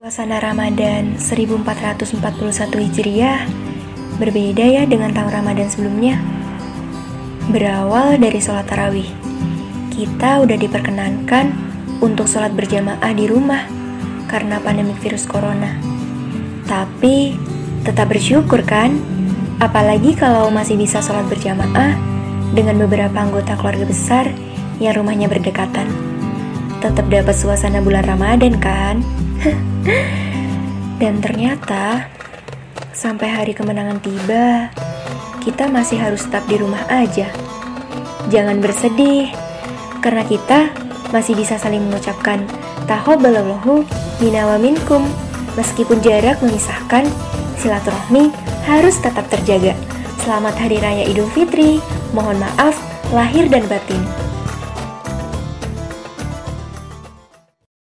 Suasana Ramadan 1441 Hijriah berbeda ya dengan tahun Ramadan sebelumnya. Berawal dari sholat tarawih, kita udah diperkenankan untuk sholat berjamaah di rumah karena pandemi virus corona. Tapi tetap bersyukur kan? Apalagi kalau masih bisa sholat berjamaah dengan beberapa anggota keluarga besar yang rumahnya berdekatan. Tetap dapat suasana bulan Ramadan kan? Dan ternyata sampai hari kemenangan tiba, kita masih harus tetap di rumah aja. Jangan bersedih, karena kita masih bisa saling mengucapkan tahobalallahu minna wa minkum. Meskipun jarak memisahkan, silaturahmi harus tetap terjaga. Selamat Hari Raya Idul Fitri. Mohon maaf lahir dan batin.